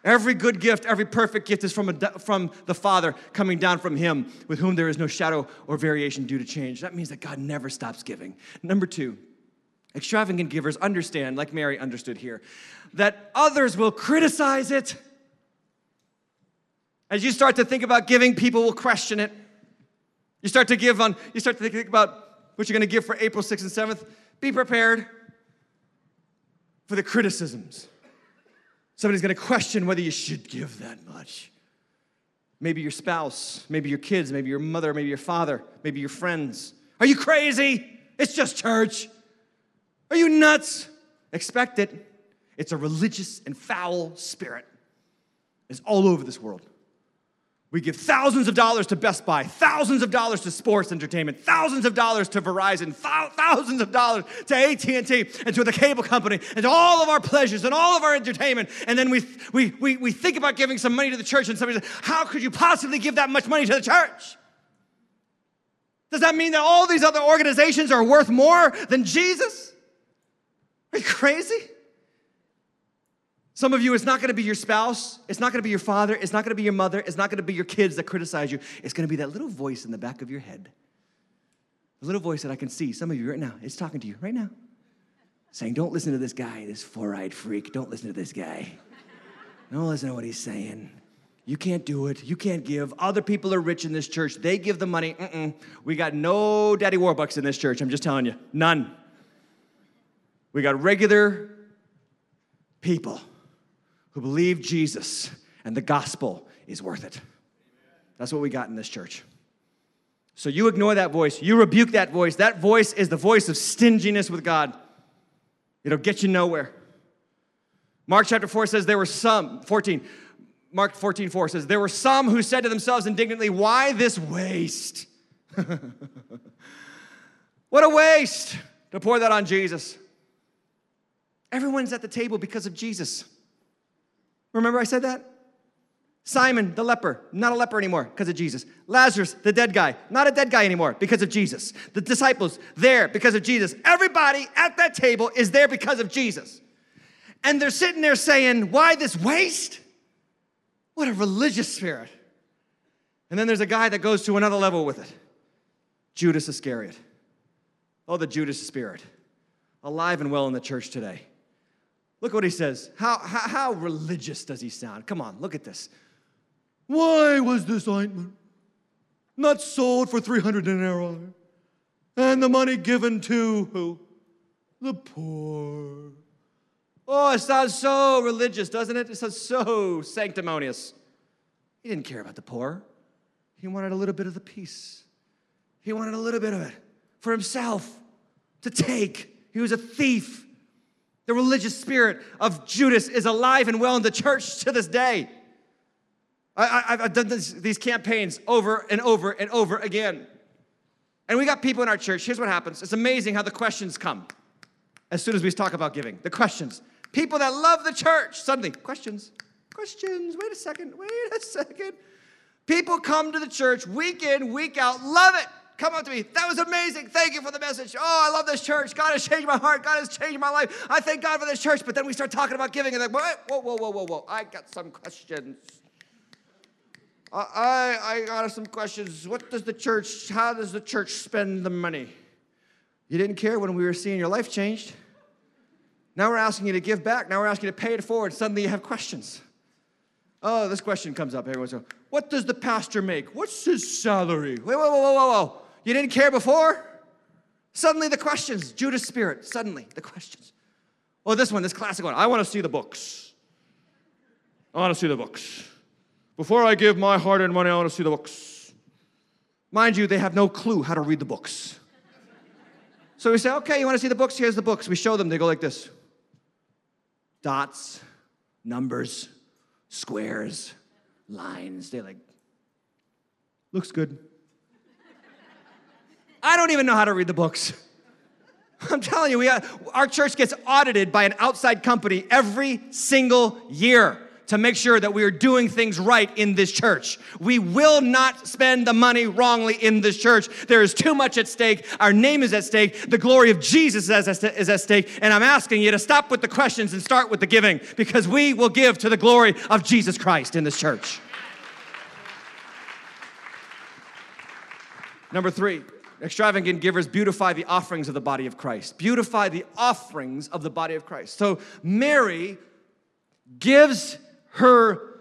Speaker 1: Every good gift, every perfect gift is from, a, from the Father coming down from Him, with whom there is no shadow or variation due to change. That means that God never stops giving. Number two, extravagant givers understand, like Mary understood here, that others will criticize it. As you start to think about giving, people will question it. You start to give on, you start to think about what you're going to give for April 6th and 7th. Be prepared for the criticisms. Somebody's gonna question whether you should give that much. Maybe your spouse, maybe your kids, maybe your mother, maybe your father, maybe your friends. Are you crazy? It's just church. Are you nuts? Expect it. It's a religious and foul spirit. It's all over this world. We give thousands of dollars to Best Buy, thousands of dollars to sports entertainment, thousands of dollars to Verizon, thousands of dollars to AT&T and to the cable company and to all of our pleasures and all of our entertainment. And then we, we, we, we think about giving some money to the church and somebody says, how could you possibly give that much money to the church? Does that mean that all these other organizations are worth more than Jesus? Are you crazy? Some of you, it's not gonna be your spouse, it's not gonna be your father, it's not gonna be your mother, it's not gonna be your kids that criticize you. It's gonna be that little voice in the back of your head. The little voice that I can see, some of you right now, it's talking to you right now, saying, Don't listen to this guy, this four eyed freak. Don't listen to this guy. Don't listen to what he's saying. You can't do it. You can't give. Other people are rich in this church. They give the money. Mm-mm. We got no daddy warbucks in this church. I'm just telling you. None. We got regular people who believe Jesus and the gospel is worth it. That's what we got in this church. So you ignore that voice, you rebuke that voice. That voice is the voice of stinginess with God. It'll get you nowhere. Mark chapter 4 says there were some, 14, Mark 14, 4 says, there were some who said to themselves indignantly, Why this waste? what a waste to pour that on Jesus. Everyone's at the table because of Jesus. Remember I said that? Simon, the leper, not a leper anymore because of Jesus. Lazarus, the dead guy, not a dead guy anymore because of Jesus. The disciples, there because of Jesus. Everybody at that table is there because of Jesus. And they're sitting there saying, Why this waste? What a religious spirit. And then there's a guy that goes to another level with it Judas Iscariot. Oh, the Judas spirit, alive and well in the church today. Look what he says. How, how, how religious does he sound? Come on, look at this. Why was this ointment not sold for 300 denarii and the money given to who? The poor. Oh, it sounds so religious, doesn't it? It sounds so sanctimonious. He didn't care about the poor. He wanted a little bit of the piece. He wanted a little bit of it for himself to take. He was a thief. The religious spirit of Judas is alive and well in the church to this day. I, have done this, these campaigns over and over and over again. And we got people in our church. Here's what happens it's amazing how the questions come as soon as we talk about giving. The questions. People that love the church, suddenly, questions, questions. Wait a second, wait a second. People come to the church week in, week out, love it. Come up to me. That was amazing. Thank you for the message. Oh, I love this church. God has changed my heart. God has changed my life. I thank God for this church. But then we start talking about giving, and like, whoa, whoa, whoa, whoa, whoa. I got some questions. I, I got some questions. What does the church, how does the church spend the money? You didn't care when we were seeing your life changed. Now we're asking you to give back. Now we're asking you to pay it forward. Suddenly you have questions. Oh, this question comes up. Everyone's going, What does the pastor make? What's his salary? Wait, whoa, whoa, whoa, whoa, whoa. You didn't care before? Suddenly the questions. Judas Spirit. Suddenly the questions. Oh, this one, this classic one. I want to see the books. I want to see the books. Before I give my hard earned money, I want to see the books. Mind you, they have no clue how to read the books. So we say, okay, you want to see the books? Here's the books. We show them, they go like this dots, numbers, squares, lines. They're like, looks good. I don't even know how to read the books. I'm telling you, we, got, our church gets audited by an outside company every single year to make sure that we are doing things right in this church. We will not spend the money wrongly in this church. There is too much at stake. Our name is at stake. The glory of Jesus is at stake. And I'm asking you to stop with the questions and start with the giving because we will give to the glory of Jesus Christ in this church. Number three, extravagant givers beautify the offerings of the body of Christ. Beautify the offerings of the body of Christ. So Mary gives her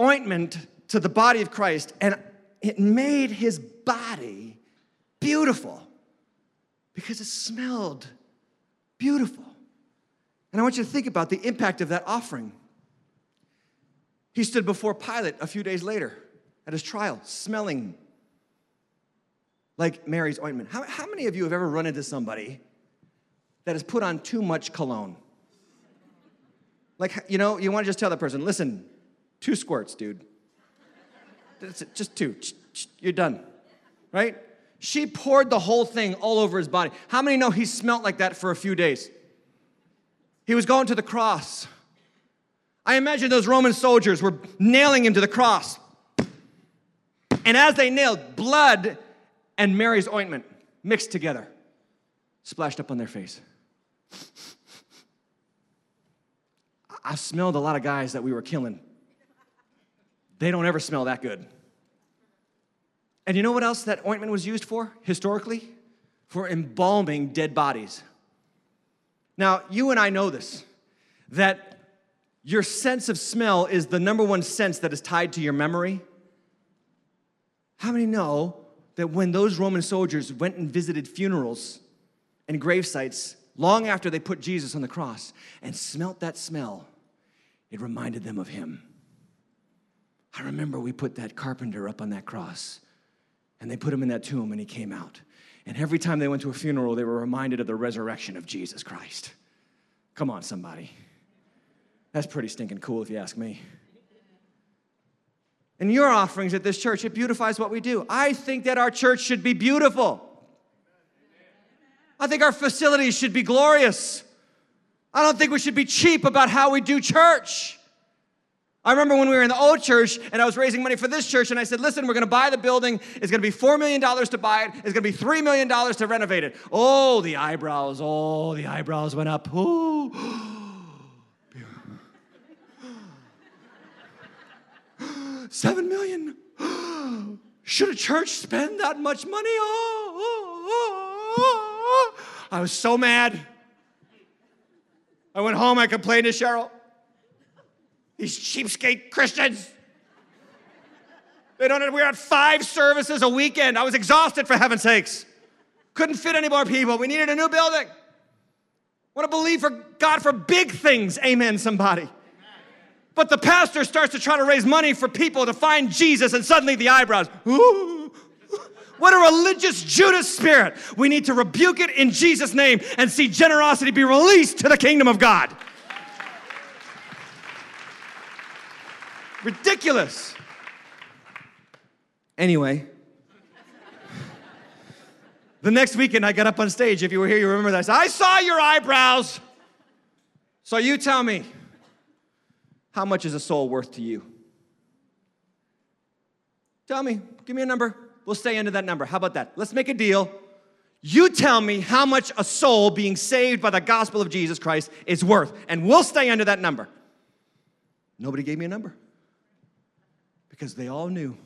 Speaker 1: ointment to the body of Christ, and it made his body beautiful because it smelled beautiful. And I want you to think about the impact of that offering. He stood before Pilate a few days later at his trial, smelling like Mary's ointment. How, how many of you have ever run into somebody that has put on too much cologne? Like, you know, you want to just tell that person, listen, two squirts, dude. Just two. You're done. Right? She poured the whole thing all over his body. How many know he smelt like that for a few days? He was going to the cross. I imagine those Roman soldiers were nailing him to the cross. And as they nailed, blood and Mary's ointment mixed together, splashed up on their face. I've smelled a lot of guys that we were killing. They don't ever smell that good. And you know what else that ointment was used for historically? For embalming dead bodies. Now, you and I know this that your sense of smell is the number one sense that is tied to your memory. How many know that when those Roman soldiers went and visited funerals and grave sites, long after they put Jesus on the cross and smelt that smell, it reminded them of him. I remember we put that carpenter up on that cross and they put him in that tomb and he came out. And every time they went to a funeral, they were reminded of the resurrection of Jesus Christ. Come on, somebody. That's pretty stinking cool if you ask me. And your offerings at this church, it beautifies what we do. I think that our church should be beautiful. I think our facilities should be glorious. I don't think we should be cheap about how we do church. I remember when we were in the old church and I was raising money for this church, and I said, Listen, we're gonna buy the building. It's gonna be $4 million to buy it, it's gonna be $3 million to renovate it. Oh, the eyebrows, oh, the eyebrows went up. Ooh. Seven million. Should a church spend that much money? Oh, oh, oh, oh, I was so mad. I went home, I complained to Cheryl. These cheapskate Christians. They don't, we had five services a weekend. I was exhausted for heaven's sakes. Couldn't fit any more people. We needed a new building. Want to believe for God for big things. Amen, somebody. But the pastor starts to try to raise money for people to find Jesus, and suddenly the eyebrows. Ooh. What a religious Judas spirit. We need to rebuke it in Jesus' name and see generosity be released to the kingdom of God. Ridiculous. Anyway, the next weekend I got up on stage. If you were here, you remember that. I said, I saw your eyebrows. So you tell me, how much is a soul worth to you? Tell me, give me a number. We'll stay under that number. How about that? Let's make a deal. You tell me how much a soul being saved by the gospel of Jesus Christ is worth, and we'll stay under that number. Nobody gave me a number because they all knew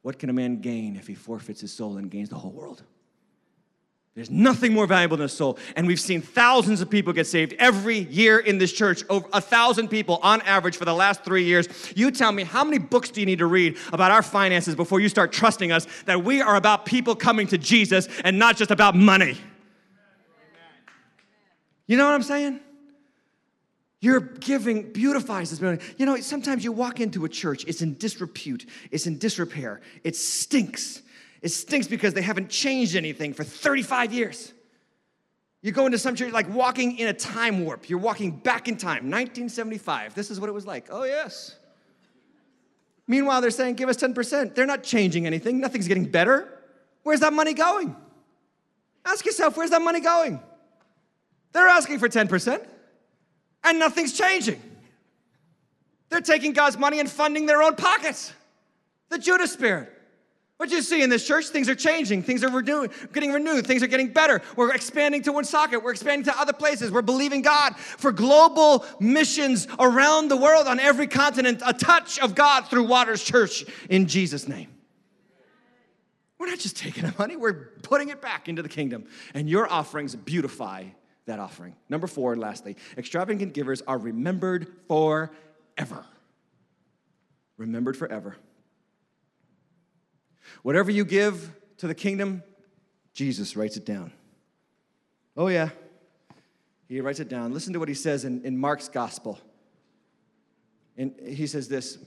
Speaker 1: what can a man gain if he forfeits his soul and gains the whole world? There's nothing more valuable than a soul. And we've seen thousands of people get saved every year in this church, over a thousand people on average for the last three years. You tell me, how many books do you need to read about our finances before you start trusting us that we are about people coming to Jesus and not just about money? You know what I'm saying? Your giving beautifies this building. You know, sometimes you walk into a church, it's in disrepute, it's in disrepair, it stinks. It stinks because they haven't changed anything for 35 years. You go into some church like walking in a time warp. You're walking back in time, 1975. This is what it was like. Oh, yes. Meanwhile, they're saying, give us 10%. They're not changing anything, nothing's getting better. Where's that money going? Ask yourself, where's that money going? They're asking for 10% and nothing's changing. They're taking God's money and funding their own pockets. The Judas spirit. What you see in this church, things are changing. Things are renewing, getting renewed. Things are getting better. We're expanding to Woonsocket. We're expanding to other places. We're believing God for global missions around the world on every continent. A touch of God through Waters Church in Jesus' name. We're not just taking the money, we're putting it back into the kingdom. And your offerings beautify that offering. Number four, and lastly, extravagant givers are remembered forever. Remembered forever. Whatever you give to the kingdom, Jesus writes it down. Oh, yeah. He writes it down. Listen to what he says in, in Mark's gospel. And he says this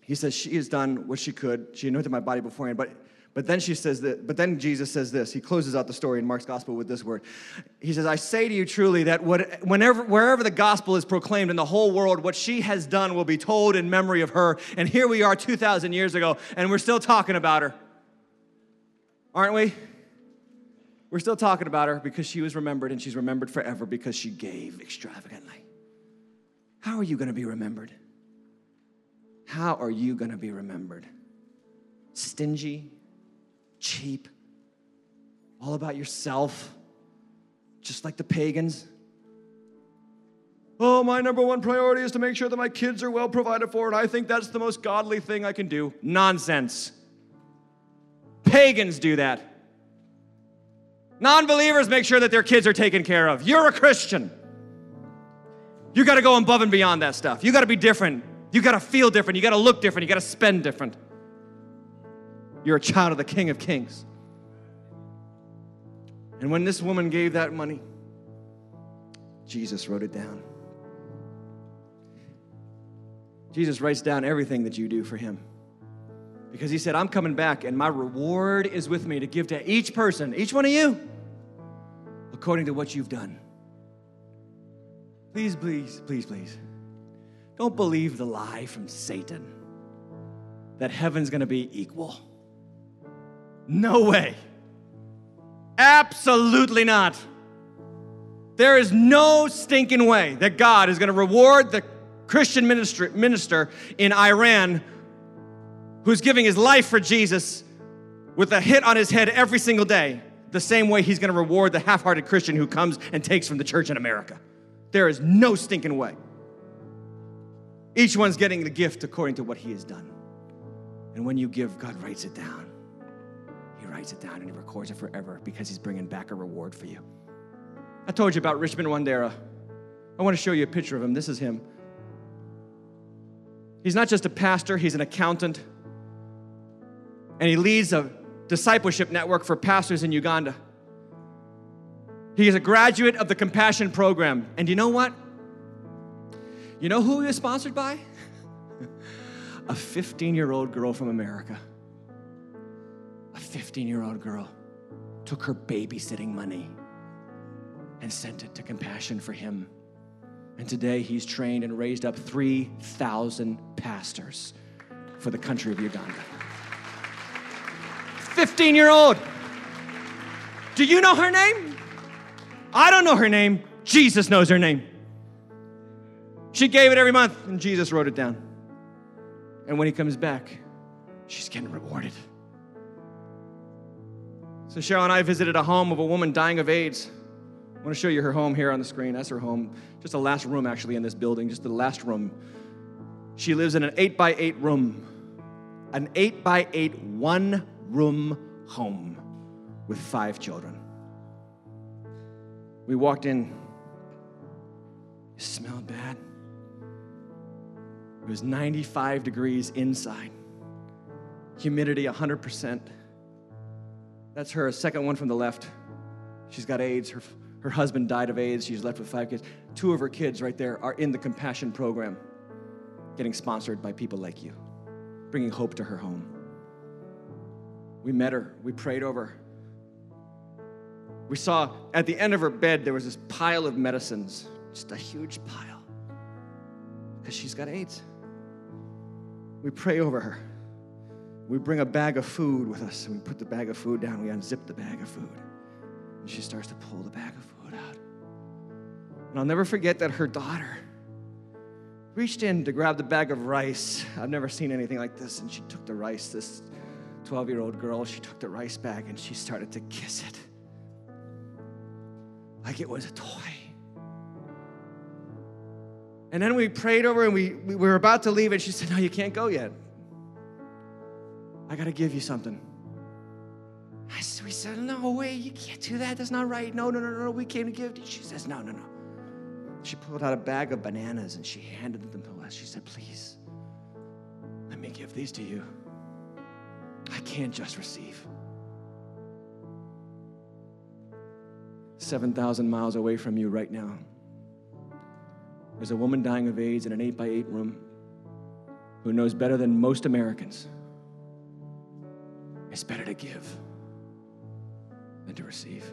Speaker 1: He says, She has done what she could. She anointed my body beforehand, but but then she says that, but then Jesus says this. He closes out the story in Mark's gospel with this word. He says, I say to you truly that what, whenever, wherever the gospel is proclaimed in the whole world, what she has done will be told in memory of her. And here we are 2,000 years ago, and we're still talking about her. Aren't we? We're still talking about her because she was remembered, and she's remembered forever because she gave extravagantly. How are you going to be remembered? How are you going to be remembered? Stingy, cheap, all about yourself, just like the pagans. Oh, my number one priority is to make sure that my kids are well provided for, and I think that's the most godly thing I can do. Nonsense. Pagans do that. Non believers make sure that their kids are taken care of. You're a Christian. You got to go above and beyond that stuff. You got to be different. You got to feel different. You got to look different. You got to spend different. You're a child of the King of Kings. And when this woman gave that money, Jesus wrote it down. Jesus writes down everything that you do for him. Because he said, I'm coming back and my reward is with me to give to each person, each one of you, according to what you've done. Please, please, please, please, don't believe the lie from Satan that heaven's gonna be equal. No way. Absolutely not. There is no stinking way that God is going to reward the Christian minister, minister in Iran who's giving his life for Jesus with a hit on his head every single day, the same way he's going to reward the half hearted Christian who comes and takes from the church in America. There is no stinking way. Each one's getting the gift according to what he has done. And when you give, God writes it down. Writes it down and he records it forever because he's bringing back a reward for you. I told you about Richmond Wandera. I want to show you a picture of him. This is him. He's not just a pastor, he's an accountant. And he leads a discipleship network for pastors in Uganda. He is a graduate of the Compassion Program. And you know what? You know who he was sponsored by? a 15 year old girl from America. A 15 year old girl took her babysitting money and sent it to Compassion for him. And today he's trained and raised up 3,000 pastors for the country of Uganda. 15 year old. Do you know her name? I don't know her name. Jesus knows her name. She gave it every month, and Jesus wrote it down. And when he comes back, she's getting rewarded. So Cheryl and I visited a home of a woman dying of AIDS. I want to show you her home here on the screen. That's her home. Just the last room, actually, in this building, just the last room. She lives in an eight by eight room, an eight by eight one room home with five children. We walked in, it smelled bad. It was 95 degrees inside, humidity 100%. That's her, second one from the left. She's got AIDS. Her, her husband died of AIDS. She's left with five kids. Two of her kids, right there, are in the compassion program, getting sponsored by people like you, bringing hope to her home. We met her, we prayed over her. We saw at the end of her bed there was this pile of medicines, just a huge pile, because she's got AIDS. We pray over her. We bring a bag of food with us, and we put the bag of food down. We unzip the bag of food, and she starts to pull the bag of food out. And I'll never forget that her daughter reached in to grab the bag of rice. I've never seen anything like this, and she took the rice, this 12 year old girl, she took the rice bag and she started to kiss it like it was a toy. And then we prayed over and we, we were about to leave, and she said, No, you can't go yet. I got to give you something. I said, we said, No way, you can't do that. That's not right. No, no, no, no, we came to give. She says, No, no, no. She pulled out a bag of bananas and she handed them to us. She said, Please, let me give these to you. I can't just receive. 7,000 miles away from you right now, there's a woman dying of AIDS in an 8 by 8 room who knows better than most Americans it's better to give than to receive.